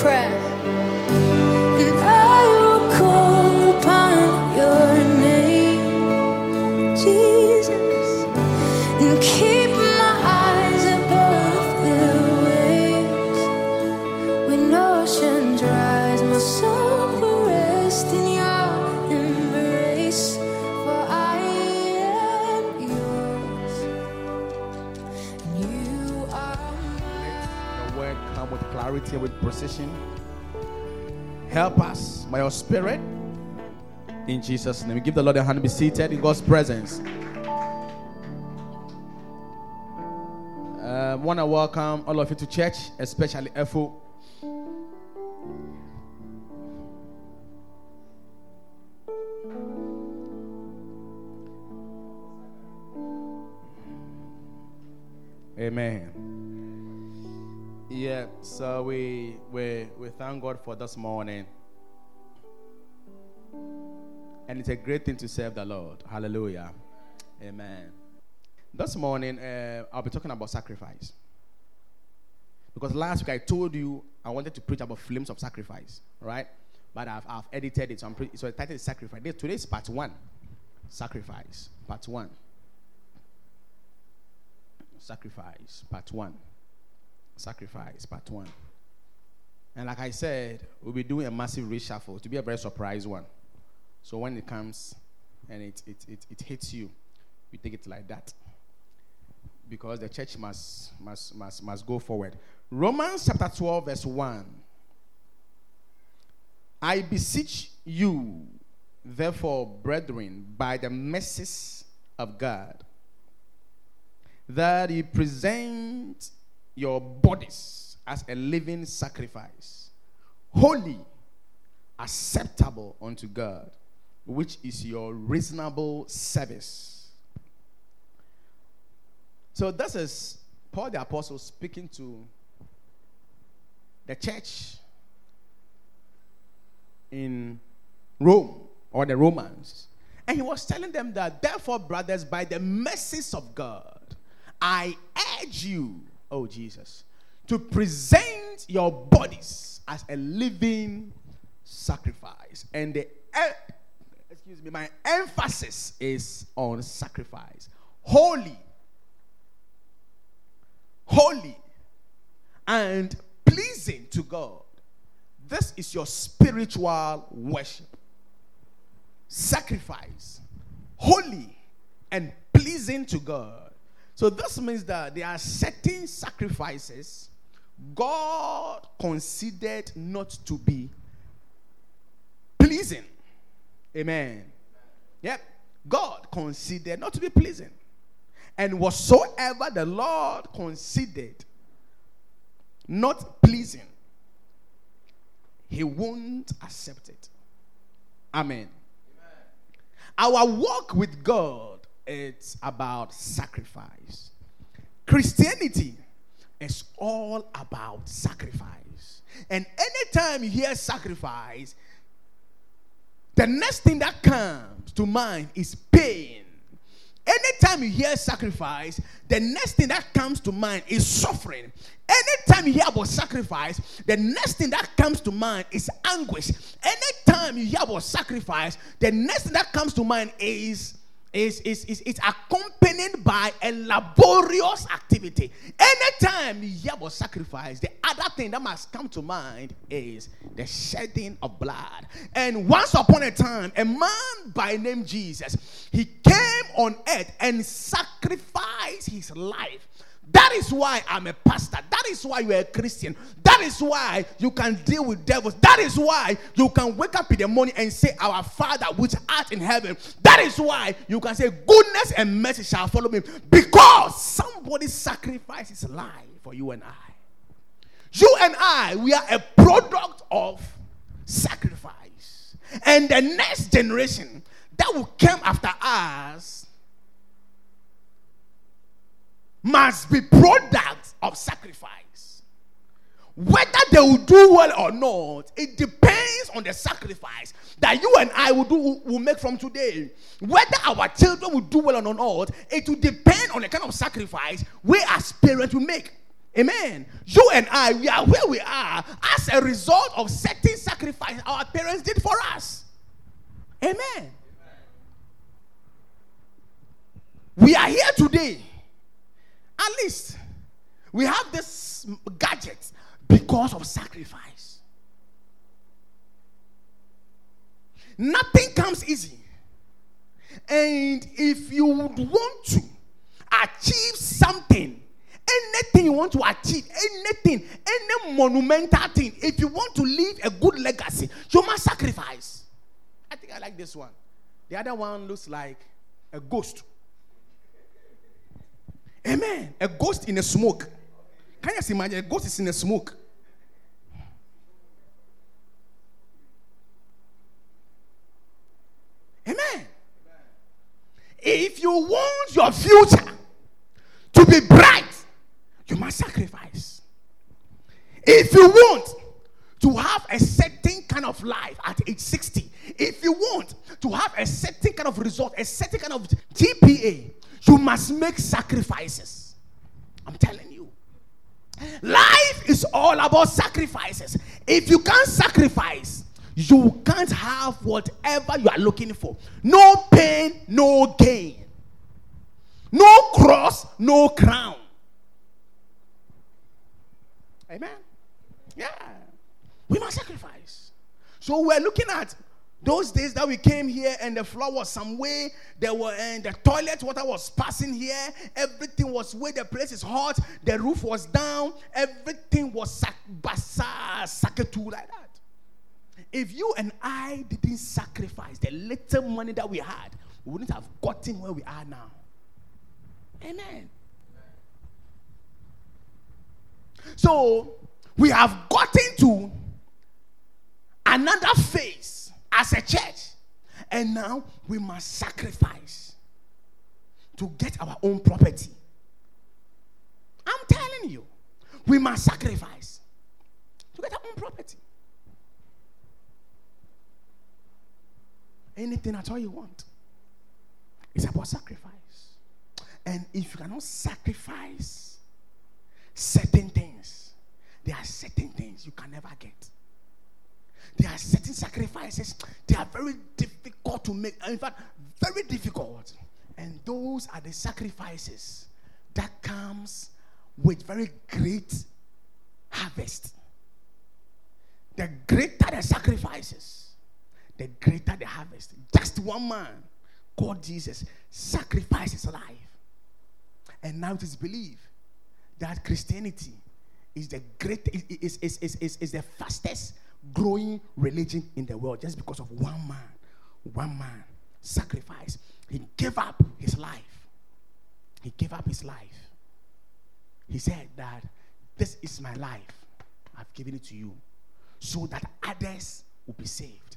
prayer. Your spirit. In Jesus' name. Give the Lord a hand be seated in God's presence. Uh, I want to welcome all of you to church, especially Efo. Amen. Yeah, so we we we thank God for this morning. And it's a great thing to serve the Lord. Hallelujah. Amen. This morning, uh, I'll be talking about sacrifice. Because last week I told you I wanted to preach about flames of sacrifice, right? But I've, I've edited it, so, I'm pre- so the title is Sacrifice. This- Today is part one. Sacrifice, part one. Sacrifice, part one. Sacrifice, part one. And like I said, we'll be doing a massive reshuffle to be a very surprise one. So when it comes and it, it, it, it hits you, you take it like that. Because the church must, must, must, must go forward. Romans chapter 12, verse 1. I beseech you, therefore, brethren, by the mercies of God, that ye present your bodies as a living sacrifice, holy, acceptable unto God, which is your reasonable service. So, this is Paul the Apostle speaking to the church in Rome or the Romans. And he was telling them that, therefore, brothers, by the mercies of God, I urge you, oh Jesus, to present your bodies as a living sacrifice. And the excuse me, my emphasis is on sacrifice. Holy, holy, and pleasing to God. This is your spiritual worship. Sacrifice, holy, and pleasing to God. So, this means that there are certain sacrifices God considered not to be pleasing. Amen. Yep. God considered not to be pleasing. And whatsoever the Lord considered not pleasing, he won't accept it. Amen. Our walk with God it's about sacrifice. Christianity is all about sacrifice. And anytime you hear sacrifice, the next thing that comes to mind is pain. Anytime you hear sacrifice, the next thing that comes to mind is suffering. Anytime you hear about sacrifice, the next thing that comes to mind is anguish. Anytime you hear about sacrifice, the next thing that comes to mind is is, is, is it's accompanied by a laborious activity. Anytime you hear about sacrifice, the other thing that must come to mind is the shedding of blood. And once upon a time, a man by name Jesus, he came on earth and sacrificed his life. That is why I'm a pastor. That is why you're a Christian. That is why you can deal with devils. That is why you can wake up in the morning and say, Our Father which art in heaven. That is why you can say, Goodness and mercy shall follow me. Because somebody sacrificed his life for you and I. You and I, we are a product of sacrifice. And the next generation that will come after us must be products of sacrifice. whether they will do well or not, it depends on the sacrifice that you and I will do will make from today. Whether our children will do well or not, it will depend on the kind of sacrifice we as parents will make. Amen. You and I, we are where we are as a result of certain sacrifice our parents did for us. Amen. We are here today. At least we have this gadget because of sacrifice. Nothing comes easy. And if you would want to achieve something, anything you want to achieve, anything, any monumental thing, if you want to leave a good legacy, you must sacrifice. I think I like this one. The other one looks like a ghost. Amen. A ghost in a smoke. Can you just imagine? A ghost is in a smoke. Amen. If you want your future to be bright, you must sacrifice. If you want to have a certain kind of life at age 60, if you want to have a certain kind of result, a certain kind of GPA, you must make sacrifices. I'm telling you. Life is all about sacrifices. If you can't sacrifice, you can't have whatever you are looking for. No pain, no gain. No cross, no crown. Amen. Yeah. We must sacrifice. So we're looking at those days that we came here and the floor was some way, there were and the toilet water was passing here, everything was where the place is hot, the roof was down, everything was sak- basa saketu like that. If you and I didn't sacrifice the little money that we had, we wouldn't have gotten where we are now. Amen. So we have gotten to another phase as a church, and now we must sacrifice to get our own property. I'm telling you, we must sacrifice to get our own property. Anything at all you want. It's about sacrifice. And if you cannot sacrifice certain things, there are certain things you can never get. There are certain sacrifices, they are very difficult to make. In fact, very difficult. And those are the sacrifices that comes with very great harvest. The greater the sacrifices, the greater the harvest. Just one man called Jesus sacrificed his life. And now it is believed that Christianity is the great is, is, is, is, is the fastest growing religion in the world just because of one man. One man sacrifice. He gave up his life. He gave up his life. He said that this is my life. I've given it to you so that others will be saved.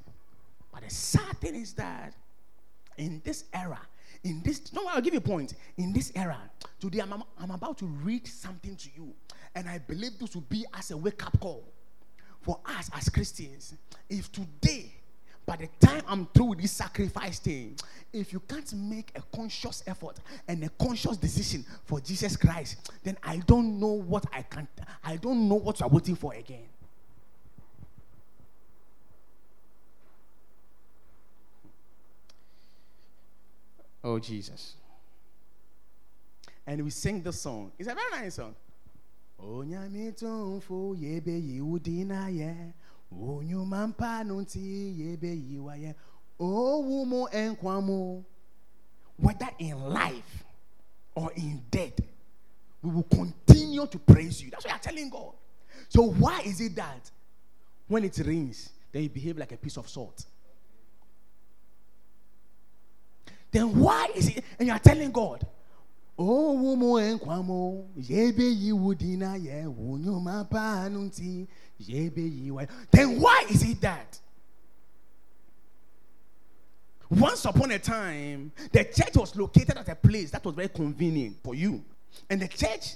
But the sad thing is that in this era, in this, no, I'll give you a point. In this era, today I'm, I'm about to read something to you, and I believe this will be as a wake up call for us as Christians. If today, by the time I'm through with this sacrifice thing, if you can't make a conscious effort and a conscious decision for Jesus Christ, then I don't know what I can I don't know what you're waiting for again. Oh, Jesus. And we sing the song. It's a very nice song. Onyamitonfo yebe yiudina ye. Onyumampa nunti yebe yiwaye. Owumo enkwamo. Whether in life or in death, we will continue to praise you. That's what I'm telling God. So why is it that when it rains, then you behave like a piece of salt? then why is it? And you are telling God, Oh, woman, kwamo, yebe yiwudina ye, wunyuma panunti, yebe yiwa. Then why is it that? Once upon a time, the church was located at a place that was very convenient for you. And the church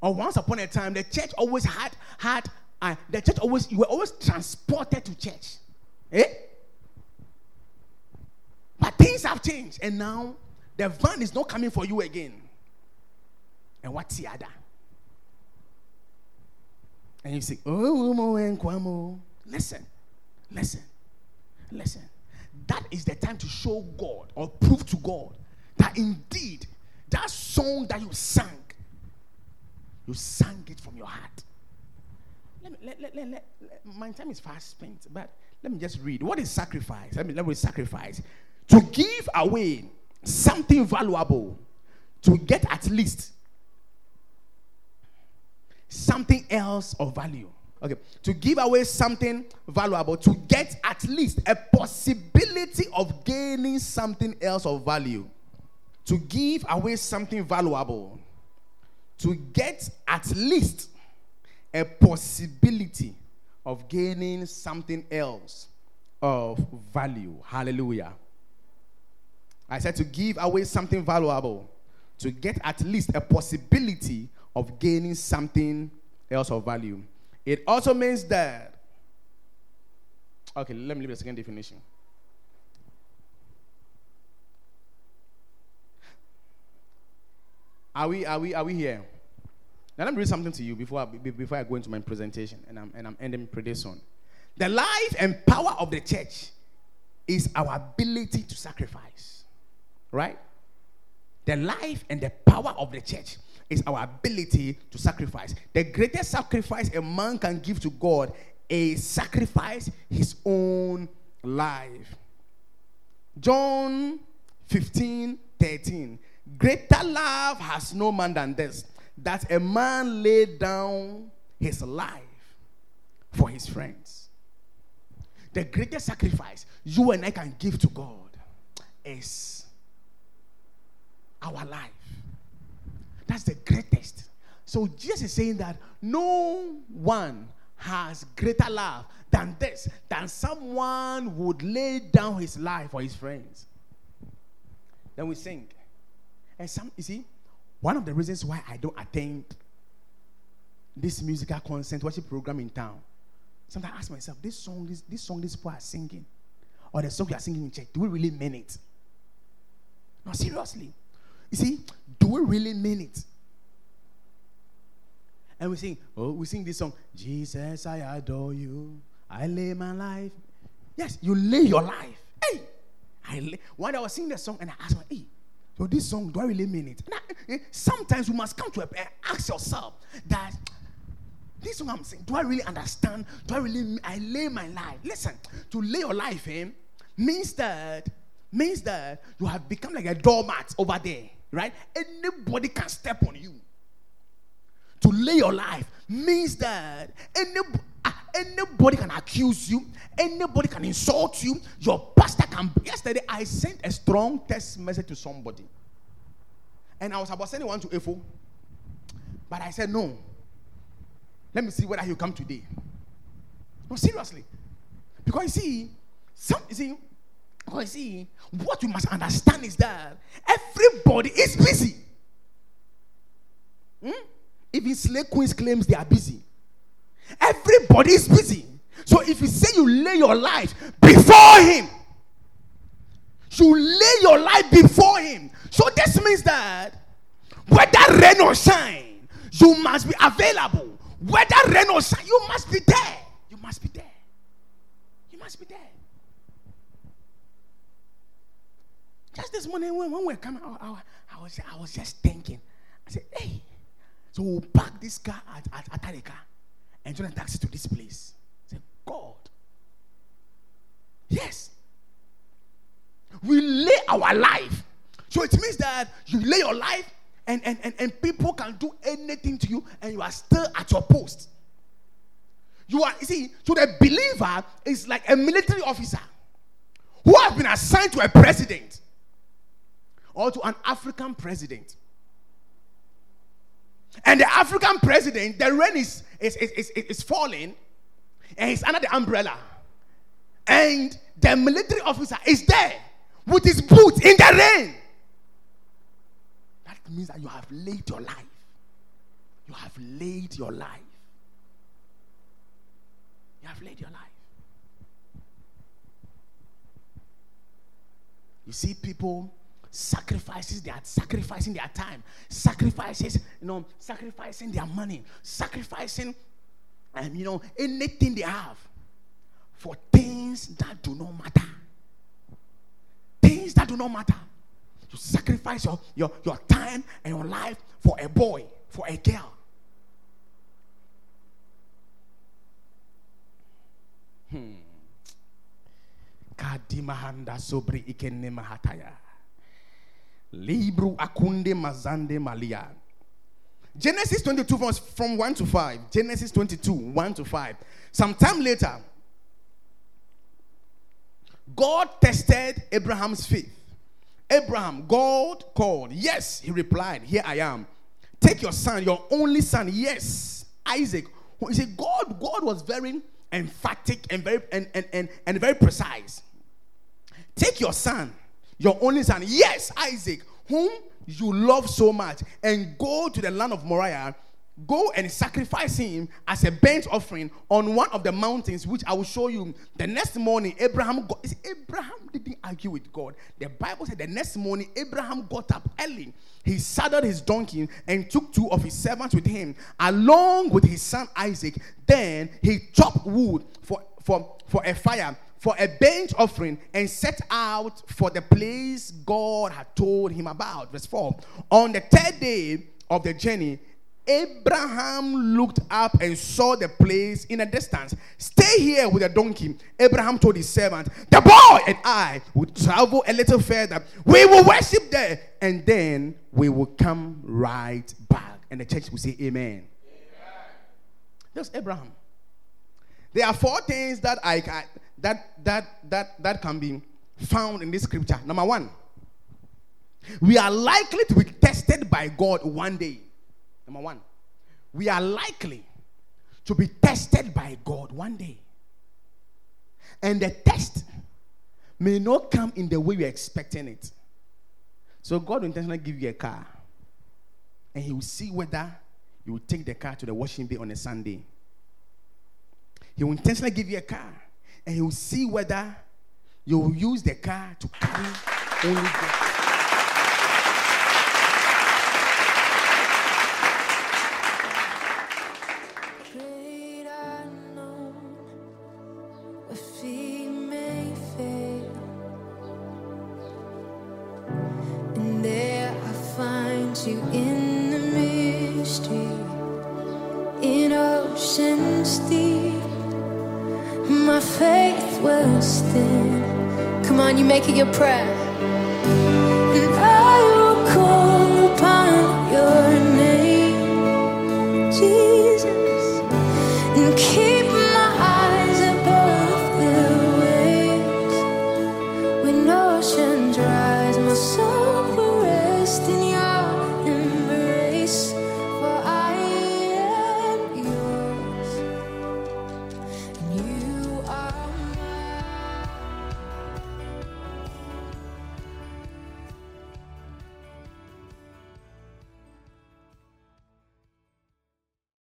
or once upon a time, the church always had had uh, the church always you were always transported to church. Eh? But things have changed, and now the van is not coming for you again. And what's the other? And you say, oh, oh, listen, listen, listen. That is the time to show God or prove to God that indeed that song that you sang, you sang it from your heart. Let me, let, let, let, let, my time is fast spent, but let me just read. What is sacrifice? Let me, let me sacrifice. To give away something valuable, to get at least something else of value. Okay, to give away something valuable, to get at least a possibility of gaining something else of value. To give away something valuable, to get at least a possibility of gaining something else of value. Hallelujah. I said to give away something valuable, to get at least a possibility of gaining something else of value. It also means that. Okay, let me leave the second definition. Are we, are we, are we here? Now let me read something to you before I, before I go into my presentation, and I'm, and I'm ending pretty soon. The life and power of the church is our ability to sacrifice, right? The life and the power of the church is our ability to sacrifice. The greatest sacrifice a man can give to God is sacrifice his own life. John 15 13. Greater love has no man than this that a man laid down his life for his friends. The greatest sacrifice you and I can give to God is our life. That's the greatest. So Jesus is saying that no one has greater love than this, than someone would lay down his life for his friends. Then we sing. And some, you see, one of the reasons why I don't attend this musical concert worship program in town, sometimes I ask myself, this song, this, this song, these people are singing, or the song you are singing in church, do we really mean it? No, seriously. You see, do we really mean it? And we sing, oh, we sing this song, Jesus, I adore you. I lay my life. Yes, you lay your life. Hey, I lay. Day I was singing the song and I asked hey, so this song, do I really mean it? I, eh, sometimes you must come to a, and ask yourself that this song I'm saying, do I really understand? Do I really I lay my life? Listen, to lay your life in means that means that you have become like a doormat over there, right? Anybody can step on you. To lay your life means that any, ah, anybody can accuse you, anybody can insult you. Your pastor can. Yesterday, I sent a strong text message to somebody, and I was about sending one to Efo, but I said no. Let me see whether he'll come today. No, seriously, because you see, some you see, because you see, what you must understand is that everybody is busy. Hmm? Even slave queens claims they are busy. Everybody is busy. So if you say you lay your life before him, you lay your life before him. So this means that whether rain or shine, you must be available. Whether rain or shine, you must be there. You must be there. You must be there. Just this morning when, when we were coming, I, I, I, was, I was just thinking. I said, hey, so we'll park this car at, at, at and join a taxi to this place. Say, God. Yes. We lay our life. So it means that you lay your life and, and, and, and people can do anything to you and you are still at your post. You are, you see, so the believer is like a military officer who has been assigned to a president or to an African president. And the African president, the rain is, is, is, is, falling, and he's under the umbrella. And the military officer is there with his boots in the rain. That means that you have laid your life You have laid your life. You have laid your life. You see people sacrifices they are sacrificing their time sacrifices you know sacrificing their money sacrificing and um, you know anything they have for things that do not matter. Things that do not matter. You sacrifice your, your, your time and your life for a boy for a girl. Hmm. Kadimahanda sobri ikenne mahataya Libru akunde mazande malia. Genesis 22 verse from 1 to 5. Genesis 22, 1 to 5. Sometime later, God tested Abraham's faith. Abraham, God called. Yes, he replied, Here I am. Take your son, your only son. Yes, Isaac. He said, God, God was very emphatic and very and, and, and, and very precise. Take your son your only son, yes, Isaac, whom you love so much, and go to the land of Moriah, go and sacrifice him as a burnt offering on one of the mountains, which I will show you. The next morning, Abraham got, Abraham didn't argue with God. The Bible said the next morning, Abraham got up early. He saddled his donkey and took two of his servants with him, along with his son Isaac. Then he chopped wood for, for, for a fire for a burnt offering and set out for the place God had told him about. Verse 4. On the third day of the journey, Abraham looked up and saw the place in a distance. Stay here with the donkey. Abraham told his servant, The boy and I will travel a little further. We will worship there, and then we will come right back. And the church will say, Amen. Amen. That's Abraham. There are four things that I, that that that that can be found in this scripture. Number one, we are likely to be tested by God one day. Number one, we are likely to be tested by God one day. And the test may not come in the way you're expecting it. So God will intentionally give you a car. And He will see whether you will take the car to the washing bay on a Sunday. He will intentionally give you a car and he will see whether you will use the car to carry only the.